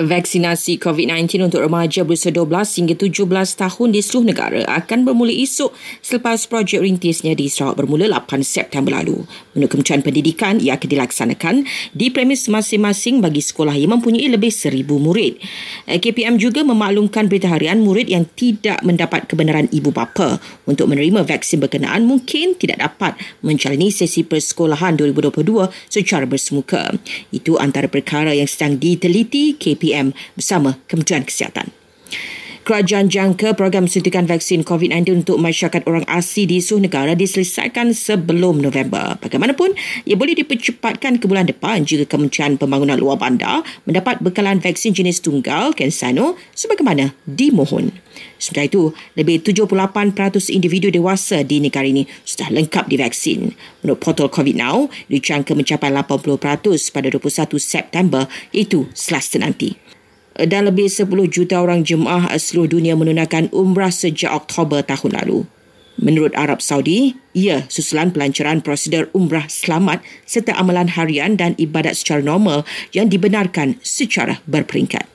Vaksinasi COVID-19 untuk remaja berusia 12 hingga 17 tahun di seluruh negara akan bermula esok selepas projek rintisnya di Sarawak bermula 8 September lalu. Menurut Kementerian Pendidikan, ia akan dilaksanakan di premis masing-masing bagi sekolah yang mempunyai lebih 1,000 murid. Eh, KPM juga memaklumkan berita harian murid yang tidak mendapat kebenaran ibu bapa untuk menerima vaksin berkenaan mungkin tidak dapat menjalani sesi persekolahan 2022 secara bersemuka. Itu antara perkara yang sedang diteliti KPM PPM bersama Kementerian Kesihatan. Kerajaan jangka program suntikan vaksin COVID-19 untuk masyarakat orang asli di seluruh negara diselesaikan sebelum November. Bagaimanapun, ia boleh dipercepatkan ke bulan depan jika Kementerian Pembangunan Luar Bandar mendapat bekalan vaksin jenis tunggal Kensano sebagaimana dimohon. Sementara itu, lebih 78% individu dewasa di negara ini sudah lengkap divaksin. Menurut portal COVID Now, dijangka mencapai 80% pada 21 September, iaitu Selasa nanti dan lebih 10 juta orang jemaah seluruh dunia menunaikan umrah sejak Oktober tahun lalu. Menurut Arab Saudi, ia susulan pelancaran prosedur umrah selamat serta amalan harian dan ibadat secara normal yang dibenarkan secara berperingkat.